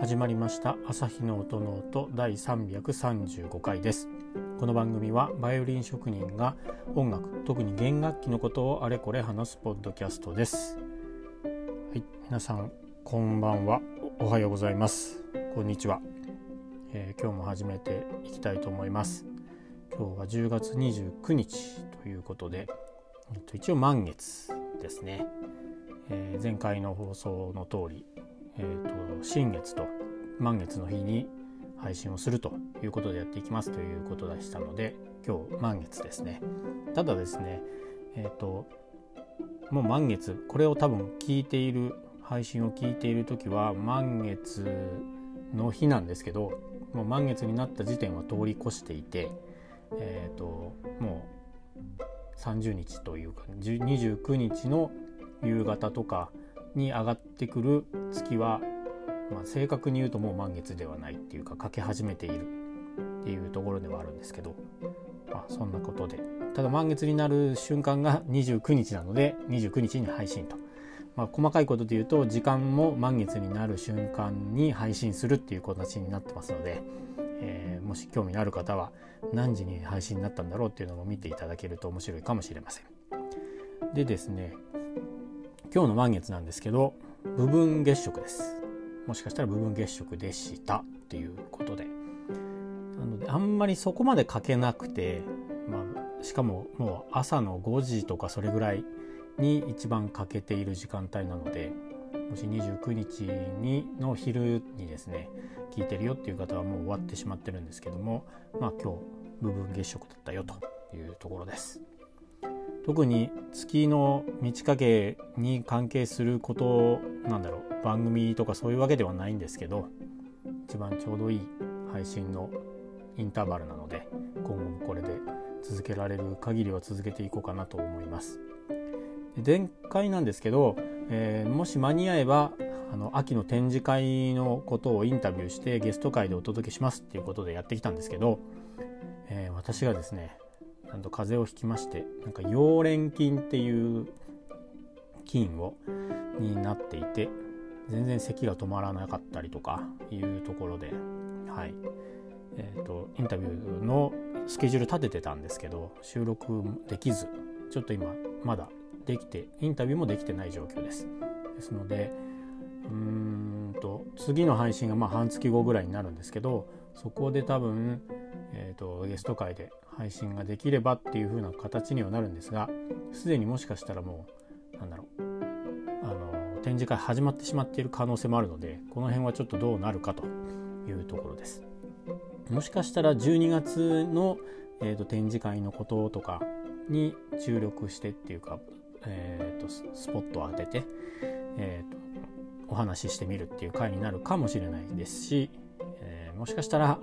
始まりました朝日の音の音第335回です。この番組はバイオリン職人が音楽特に弦楽器のことをあれこれ話すポッドキャストです。はい皆さんこんばんは。おはようございます。こんにちは、えー、今日も始めていきたいと思います。今日は10月29日ということで、一応満月ですね、えー、前回の放送の通り、えーと、新月と満月の日に配信をするということでやっていきますということでしたので今日満月ですね。ただですねえっ、ー、ともう満月これを多分聞いている配信を聞いている時は満月の日なんですけどもう満月になった時点は通り越していてえっ、ー、ともう30日というか29日の夕方とかに上がってくる月は、まあ、正確に言うともう満月ではないっていうか欠け始めているっていうところではあるんですけど、まあ、そんなことでただ満月になる瞬間が29日なので29日に配信と。まあ、細かいことで言うと時間も満月になる瞬間に配信するっていう形になってますので、えー、もし興味のある方は何時に配信になったんだろうっていうのも見ていただけると面白いかもしれません。でですね今日の満月なんですけど部分月食ですもしかしたら部分月食でしたっていうことでなのであんまりそこまで書けなくて、まあ、しかももう朝の5時とかそれぐらいに一番欠けている時間帯なのでもし29日にの昼にですね聞いてるよっていう方はもう終わってしまってるんですけどもまあ今日部分月食だったよというところです。特に月の満ち欠けに関係することなんだろう番組とかそういうわけではないんですけど一番ちょうどいい配信のインターバルなので今後もこれで続けられる限りは続けていこうかなと思います。前回なんですけど、えー、もし間に合えばあの秋の展示会のことをインタビューしてゲスト会でお届けしますっていうことでやってきたんですけど、えー、私がですねなんと風邪をひきましてなんか溶連菌っていう菌をになっていて全然咳が止まらなかったりとかいうところではい。えーと、インタビューのスケジュール立ててたんですけど収録できずちょっと今まだできてインタビューもできてない状況ですですのでうーんと次の配信がまあ半月後ぐらいになるんですけどそこで多分、えーとゲスト会で配信ができればっていう風な形にはなるんですがすでにもしかしたらもうなんだろうあの展示会始まってしまっている可能性もあるのでこの辺はちょっとどうなるかというところです。もしかしたら12月の、えーと、展示会のこととかに注力してっていうか、えーと、スポットを当てて、えーと、お話ししてみるっていう回になるかもしれないですし、えー、もしかしたら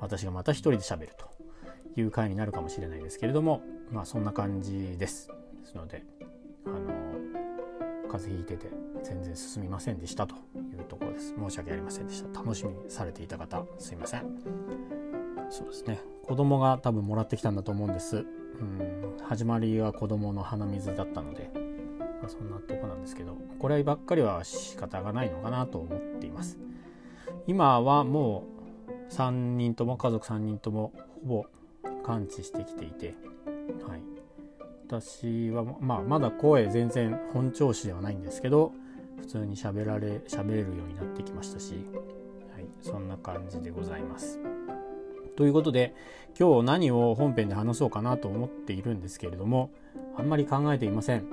私がまた一人で喋るという回になるかもしれないですけれどもまあそんな感じです。ですのであの風邪ひいてて全然進みませんでしたというところです。申し訳ありませんでした。楽しみにされていた方すいません。そうですね。子供が多分もらってきたんだと思うんです。うん。始まりは子供の鼻水だったので、まあ、そんなとこなんですけど。こればっかりは仕方がないのかなと思っています。今はもう3人とも家族3人ともほぼ感知してきていて、はい、私は、まあ、まだ声全然本調子ではないんですけど普通に喋られ喋れるようになってきましたし、はい、そんな感じでございます。ということで今日何を本編で話そうかなと思っているんですけれどもあんまり考えていません。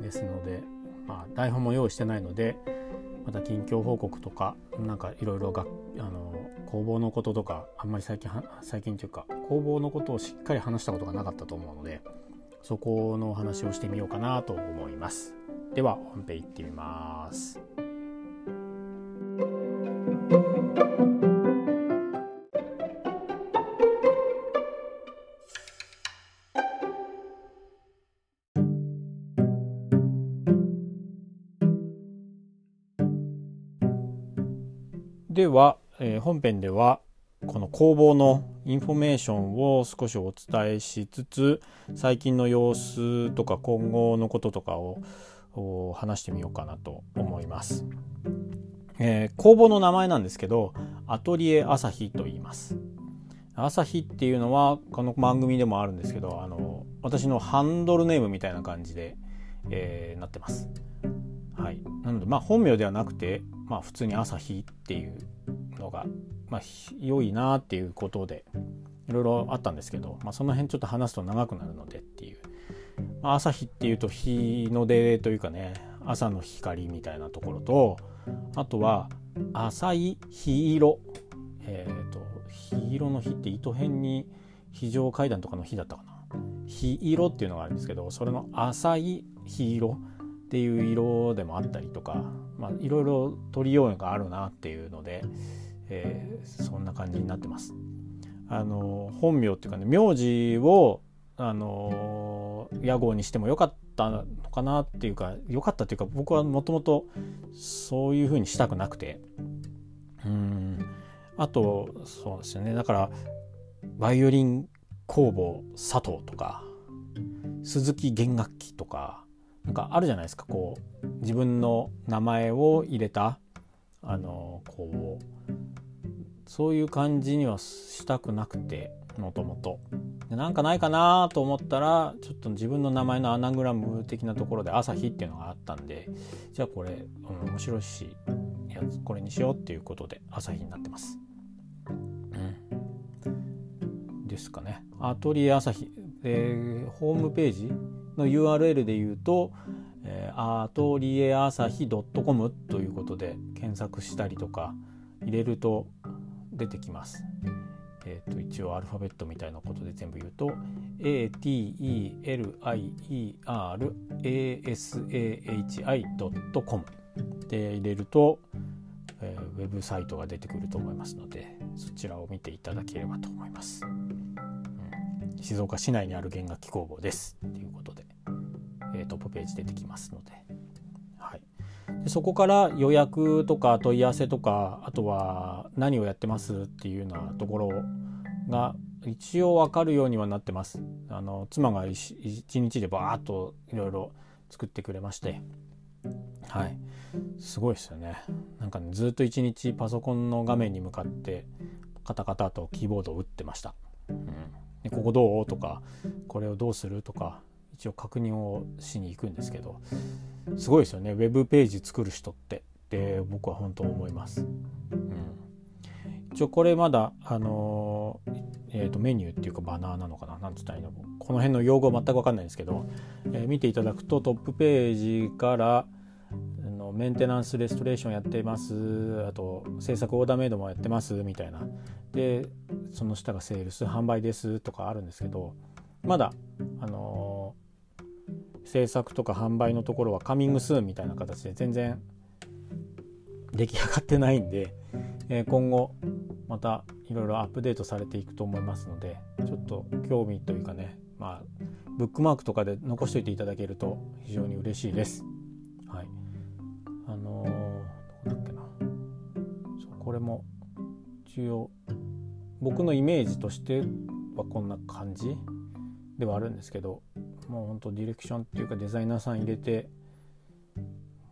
ですので、まあ、台本も用意してないのでまた近況報告とかなんかいろいろ工房のこととかあんまり最近最近というか工房のことをしっかり話したことがなかったと思うのでそこのお話をしてみようかなと思いますでは本編行ってみますでは、えー、本編ではこの工房のインフォメーションを少しお伝えしつつ最近の様子とか今後のこととかを話してみようかなと思います。えー、工房の名前なんですけどアトリエ朝日と言います。朝日っていうのはこの番組でもあるんですけどあの私のハンドルネームみたいな感じで、えー、なってます。はい、なのでまあ本名ではなくて、まあ、普通に朝日っていうのが、まあ、良いなっていうことでいろいろあったんですけど、まあ、その辺ちょっと話すと長くなるのでっていう、まあ、朝日っていうと日の出というかね朝の光みたいなところとあとは浅い日色。えっ、ー、と日色の日って糸辺に非常階段とかの日だったかな。日色っていうのがあるんですけどそれの浅い日色。っていう色でもあったりとか、まあ、いろいろ取りようがあるなっていうので、えー、そんな感じになってます。あの本名っていうかね名字をあの屋号にしてもよかったのかなっていうかよかったっていうか僕はもともとそういうふうにしたくなくてうんあとそうですよねだからバイオリン工房佐藤とか鈴木弦楽器とかなんかあるじゃないですかこう自分の名前を入れたあのこうそういう感じにはしたくなくてもともと。なんかないかなと思ったらちょっと自分の名前のアナグラム的なところで「朝日」っていうのがあったんでじゃあこれ、うん、面白いしやこれにしようっていうことで「朝日」になってます。うん、ですかね。アトリエ朝日、えー、ホームページの URL で言うと、えー、アトリエ朝日 .com ということで検索したりとか入れると出てきます。えー、と一応アルファベットみたいなことで全部言うと atelieраsahi.com で入れると、えー、ウェブサイトが出てくると思いますのでそちらを見ていただければと思います。静岡市内にある弦楽器工房です。ということで、えー、トップページ出てきますので,、はい、でそこから予約とか問い合わせとかあとは何をやってますっていうようなところが一応分かるようにはなってます。あの妻が一日でバーッといろいろ作ってくれまして。はい。すごいですよね。なんか、ね、ずっと一日パソコンの画面に向かってカタカタとキーボードを打ってました。うん。でここどう？とかこれをどうする？とか一応確認をしに行くんですけどすごいですよね。ウェブページ作る人って。って僕は本当思います。うん、一応これまだあのえー、とメニューっていうかバナーなのかな？何つったらいいの？この辺の用語全く分かんないんですけど、えー、見ていただくとトップページからメンテナンスレストレーションやってますあと制作オーダーメイドもやってますみたいなでその下がセールス販売ですとかあるんですけどまだあの、制作とか販売のところはカミングスーンみたいな形で全然出来上がってないんで、え、今後またいろいろアップデートされていくと思いますのでちょっと興味というかねまあブックマークとかで残しておいていただけると非常に嬉しいです。あのー、どこだっけな。そうこれも一応僕のイメージとしてはこんな感じではあるんですけどもうほんとディレクションっていうかデザイナーさん入れて、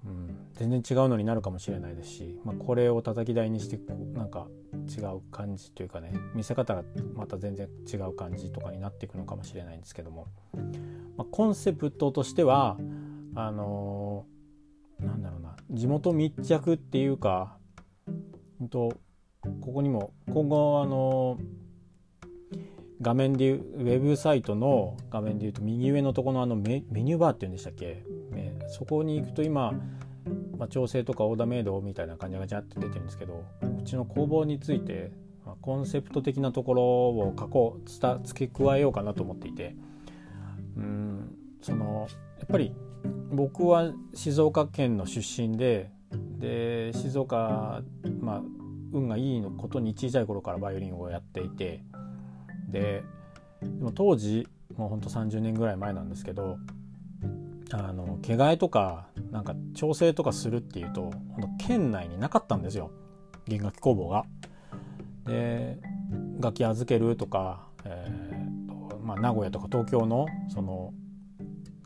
うん、全然違うのになるかもしれないですし、まあ、これを叩き台にしてなんか違う感じというかね見せ方がまた全然違う感じとかになっていくのかもしれないんですけども、まあ、コンセプトとしてはあのー、なんだろうな。地元密着っていうか本当ここにも今後あの画面でウェブサイトの画面でいうと右上のところのあのメニューバーっていうんでしたっけ？ねそこに行くと今、まあ、調整とかオーダーメイドみたいな感じがジャって出てるんですけどうちの工房について、まあ、コンセプト的なところを書こう付け加えようかなと思っていて。うん。そのやっぱり僕は静岡県の出身でで静岡まあ運がいいのことに小さい頃からバイオリンをやっていてででも当時もうほんと30年ぐらい前なんですけどあの毛替えとかなんか調整とかするっていうと県内になかったんですよ弦楽器工房が。で楽器預けるとか、えーとまあ、名古屋とか東京のその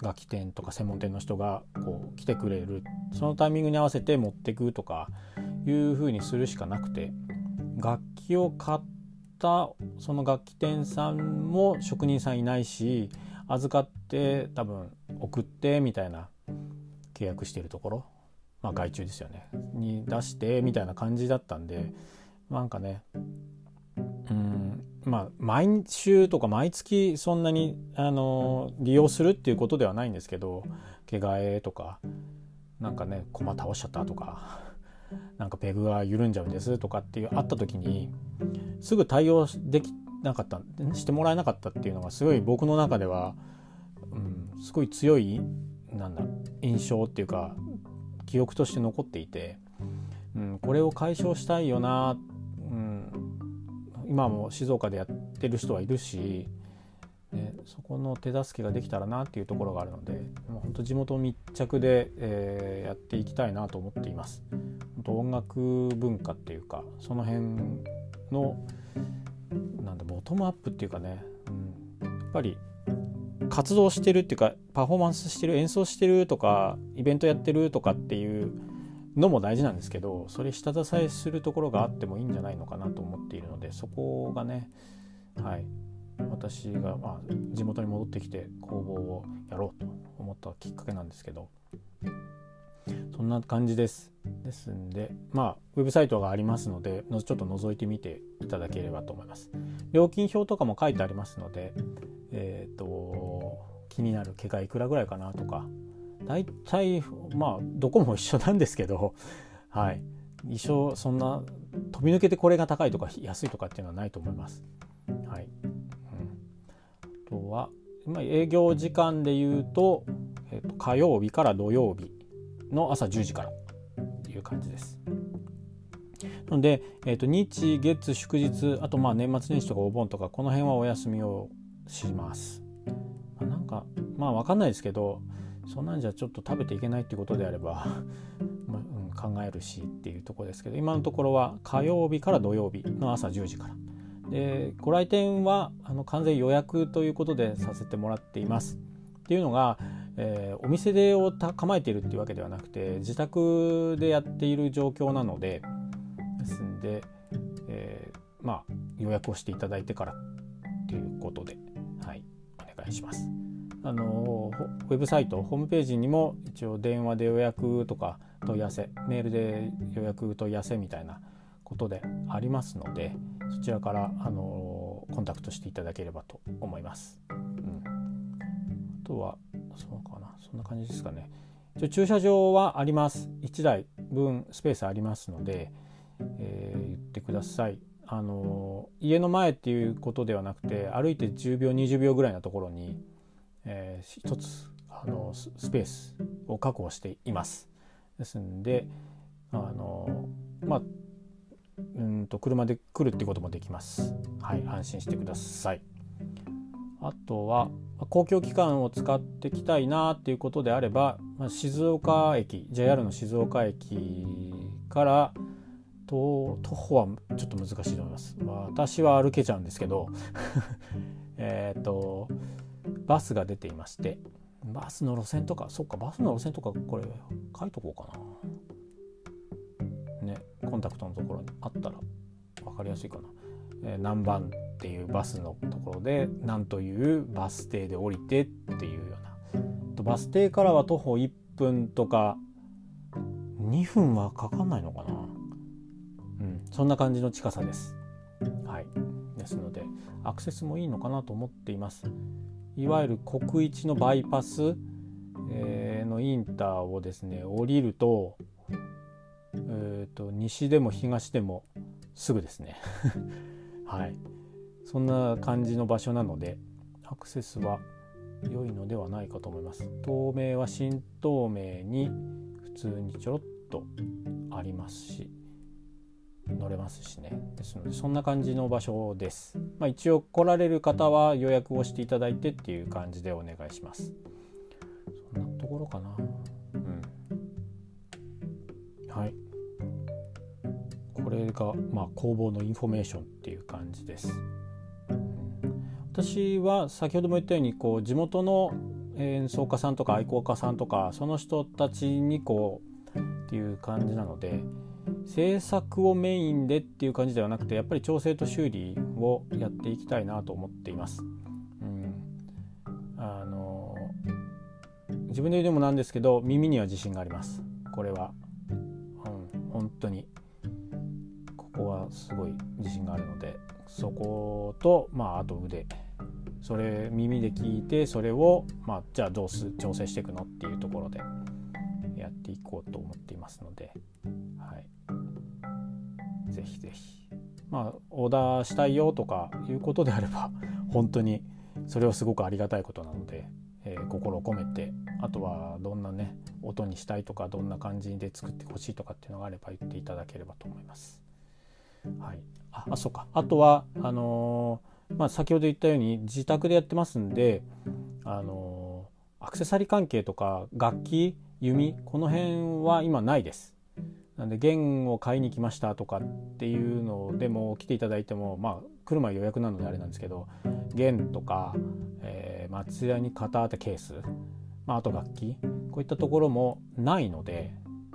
楽器店とか専門店の人がこう来てくれる。そのタイミングに合わせて持ってくとかいう風にするしかなくて楽器を買ったその楽器店さんも職人さんいないし預かって多分送ってみたいな契約してるところまあ外注ですよね。に出してみたいな感じだったんでなんかねまあ毎週とか毎月そんなにあの利用するっていうことではないんですけど毛替えとかなんかね駒倒しちゃったとかなんかペグが緩んじゃうんですとかっていうあった時にすぐ対応できなかったしてもらえなかったっていうのがすごい僕の中では、うん、すごい強いなんだ印象っていうか記憶として残っていて、うん、これを解消したいよな、うん、今も静岡でやってる人はいるし、ね、そこの手助けができたらなっていうところがあるのでもう本当地元密着で、えー、やっていきたいなと思っています。本当音楽文化っていうかその辺のなんだボトムアップっていうかね、うん、やっぱり活動してるっていうかパフォーマンスしてる演奏してるとかイベントやってるとかっていうのも大事なんですけどそれ下支えするところがあってもいいんじゃないのかなと思っているのでそこがねはい私が、まあ、地元に戻ってきて工房をやろうと思ったきっかけなんですけどそんな感じです。ですんでまあウェブサイトがありますのでちょっと覗いてみていただければと思います。料金表とかも書いてありますのでえっ、ー、と気になる毛がいくらぐらいかなとか大体まあどこも一緒なんですけど はい一緒そんな飛び抜けてこれが高いとか安いとかっていうのはないと思います。はい、うん、あとは、まあ、営業時間で言うと,、えーと、火曜日から土曜日の朝10時からという感じです。なので、えーと、日月祝日あとまあ年末年始とかお盆とかこの辺はお休みをします。まあ、なんかまあ分かんないですけどそんなんじゃちょっと食べていけないっていうことであれば まあ、うん、考えるしっていうとこですけど今のところは火曜日から土曜日の朝10時から。でご来店はあの完全予約ということでさせてもらっています。っていうのが、えー、お店でを構えているっていうわけではなくて自宅でやっている状況なのでですんで、えー、まあ予約をしていただいてからっていうことで、はい、お願いします。あのウェブサイトホームページにも一応電話で予約とか問い合わせメールで予約問い合わせみたいなことでありますのでそちらからあのコンタクトしていただければと思います。うん、あとはそうかなそんな感じですかね。駐車場はあります。1台分スペースありますので、えー、言ってください。あの家の前っていうことではなくて歩いて10秒20秒ぐらいのところにえー、一つあのスペースを確保しています。ですんであのまあうんと車で来るってこともできます。はい、安心してください。あとは公共機関を使ってきたいなっていうことであれば、まあ、静岡駅 JR の静岡駅からと徒歩はちょっと難しいと思います。まあ、私は歩けちゃうんですけど えっとバスが出ていましてバスの路線とかそっかバスの路線とかこれ書いとこうかな。ねコンタクトのところにあったら分かりやすいかな、えー、何番っていうバスのところで何というバス停で降りてっていうような。バス停からは徒歩1分とか2分はかかんないのかな。うんそんな感じの近さです。はい。ですのでアクセスもいいのかなと思っていますいわゆる国一のバイパス、え、のインターをですね降りると,、えーと、西でも東でもすぐですね。はい。そんな感じの場所なのでアクセスは良いのではないかと思います。透明は新透明に普通にちょろっとありますし。乗れますしね。ですのでそんな感じの場所です、まあ、一応来られる方は予約をしていただいてっていう感じでお願いします。そんなところかな。うん。はい。これがまあ工房のインフォメーションっていう感じです。私は先ほども言ったようにこう地元の演奏家さんとか愛好家さんとかその人たちにこうっていう感じなので制作をメインでっていう感じではなくてやっぱり調整と修理をやっていきたいなと思っています。うん、あの自分で言うのもなんですけど耳には自信があります。これは、うん、本当にここはすごい自信があるのでそことまああと腕それ耳で聞いてそれをまあじゃあどうす調整していくのっていうところでやっていこうと思っていますので。ぜひぜひまあオーダーしたいよとかいうことであれば本当にそれはすごくありがたいことなので、えー、心を込めてあとはどんなね音にしたいとかどんな感じで作ってほしいとかっていうのがあれば言っていただければと思います。はい、ああそうかあとはあのー、まあ、先ほど言ったように自宅でやってますんで、あのー、アクセサリー関係とか楽器弓この辺は今ないです。なんで弦を買いに来ましたとかっていうのでも来ていただいてもまあ来る前予約なのであれなんですけど弦とか、えー、松屋に型当てケース、まあ、あと楽器こういったところもないので、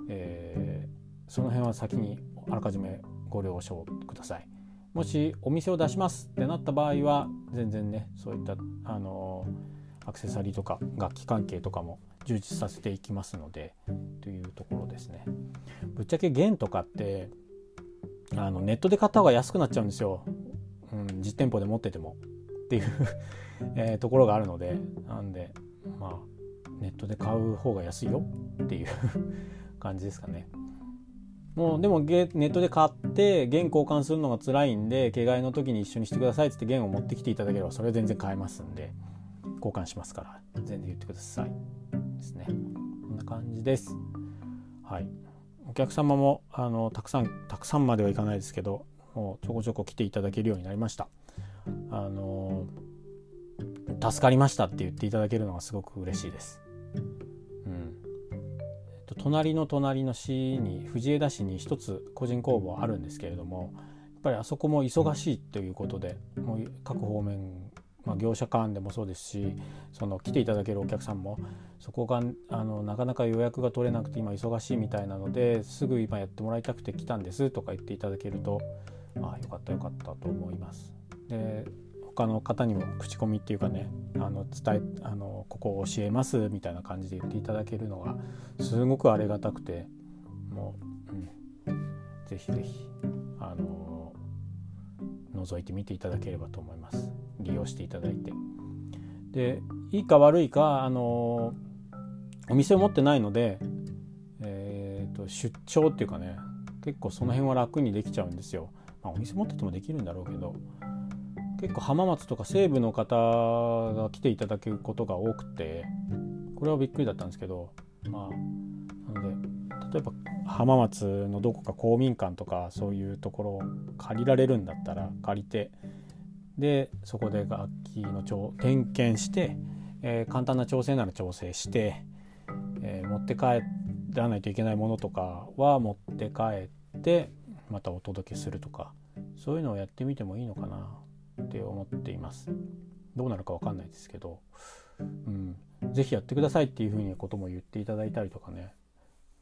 えー、その辺は先にあらかじめご了承ください。もしお店を出しますってなった場合は全然ねそういったあのアクセサリーとか楽器関係とかも充実させていきますのでというところですね。ぶっちゃけ弦とかってあのネットで買った方が安くなっちゃうんですよ、うん、実店舗で持ってても。っていうえー、ところがあるので。なんでまあネットで買う方が安いよ。っていう 感じですかね。もうでもネットで買って弦交換するのが辛いんで毛替えの時に一緒にしてくださいっつって弦を持ってきていただければそれは全然買えますんで交換しますから。全然言ってください。ですね。こんな感じです。はい。お客様もあのたくさんたくさんまではいかないですけどもうちょこちょこ来ていただけるようになりました。あの助かりましたって言っていただけるのがすごく嬉しいです、うん。えっと、隣の隣の市に藤枝市に一つ個人工房あるんですけれどもやっぱりあそこも忙しいということでもう各方面まあ、業者間でもそうですしその来ていただけるお客さんもそこがあのなかなか予約が取れなくて今忙しいみたいなのですぐ今やってもらいたくて来たんですとか言っていただけるとああよかったよかったと思います。で他の方にも口コミっていうかねあの伝えあのここを教えますみたいな感じで言っていただけるのがすごくありがたくてもう、うん、ぜひぜひあの覗いてみていただければと思います。利用していただいてでいいか悪いかあのお店を持ってないので、えーと、出張っていうかね結構その辺は楽にできちゃうんですよ、まあ、お店持っててもできるんだろうけど結構浜松とか西部の方が来ていただけることが多くてこれはびっくりだったんですけどまあなので例えば浜松のどこか公民館とかそういうところを借りられるんだったら借りてでそこで楽器の点検して、えー、簡単な調整なら調整して、えー、持って帰らないといけないものとかは持って帰ってまたお届けするとかそういうのをやってみてもいいのかなって思っています。どうなるか分かんないですけど、うん、是非やってくださいっていうふうにことも言っていただいたりとかね、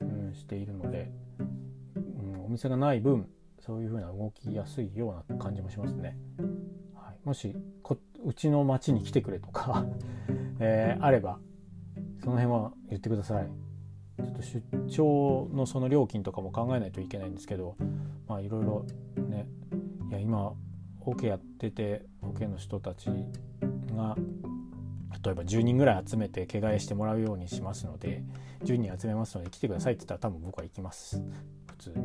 うん、しているので、うん、お店がない分そういうふうな動きやすいような感じもしますね。もしこうちの町に来てくれとか えー、あればその辺は言ってくださいちょっと出張のその料金とかも考えないといけないんですけどまあいろいろねいや今オ、ケやっててオ、ケの人たちが例えば10人ぐらい集めて毛替えしてもらうようにしますので10人集めますので来てくださいって言ったら多分僕は行きます。普通に、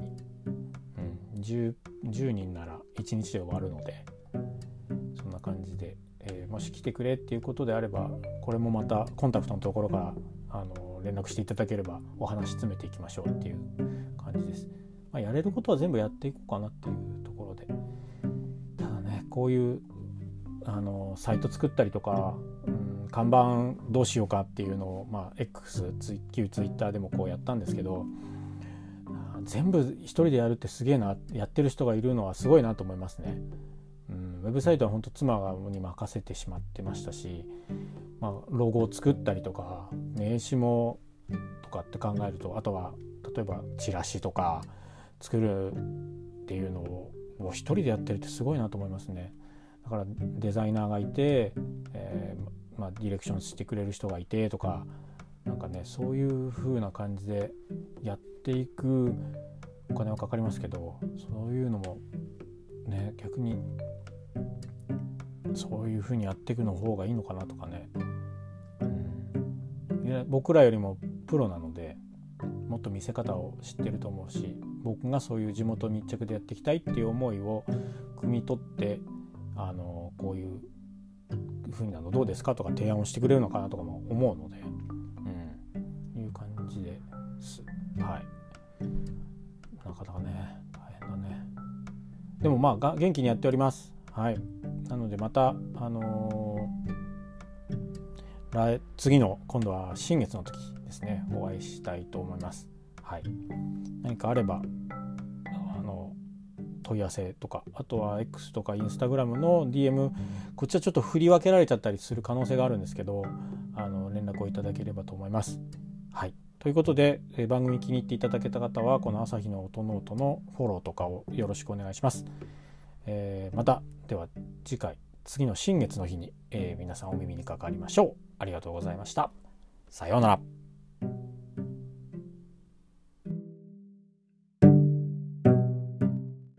うん、10, 10人なら1日で終わるのでそんな感じで、えー、もし来てくれっていうことであればこれもまたコンタクトのところからあの連絡していただければお話詰めていきましょうっていう感じです。まあ、やれることは全部やっていこうかなっていうところで。ただねこういうあのサイト作ったりとか、うん、看板どうしようかっていうのを、まあ、X 旧 Twitter でもこうやったんですけど全部一人でやるってすげえなやってる人がいるのはすごいなと思いますね。ウェブサイトは本当妻に任せてしまってましたし、まあ、ロゴを作ったりとか名刺もとかって考えるとあとは例えばチラシとか作るっていうのを一人でやってるってすごいなと思いますね。からデザイナーがいて、えー、まあ、ディレクションしてくれる人がいてとかなんかねそういう風な感じでやっていくお金はかかりますけどそういうのもね逆にそういう風にやっていくの方がいいのかなとかね、うん、僕らよりもプロなのでもっと見せ方を知ってると思うし僕がそういう地元密着でやっていきたいっていう思いを汲み取ってあのこういう風になのどうですかとか提案をしてくれるのかなとかも思うので、うん、いう感じです。はい。なかなかね大変だね。でもまあ元気にやっております。はい。なのでまたあのー、来次の今度は新月の時ですね。お会いしたいと思います。はい。何かあれば問い合わせとかあとは X とか Instagram の DM こっちはちょっと振り分けられちゃったりする可能性があるんですけどあの連絡をいただければと思いますはいということで、え番組気に入っていただけた方はこの朝日の音ノートのフォローとかをよろしくお願いします。えー、またでは次回次の新月の日に、えー、皆さんお耳にかかりましょう。ありがとうございました。さようなら。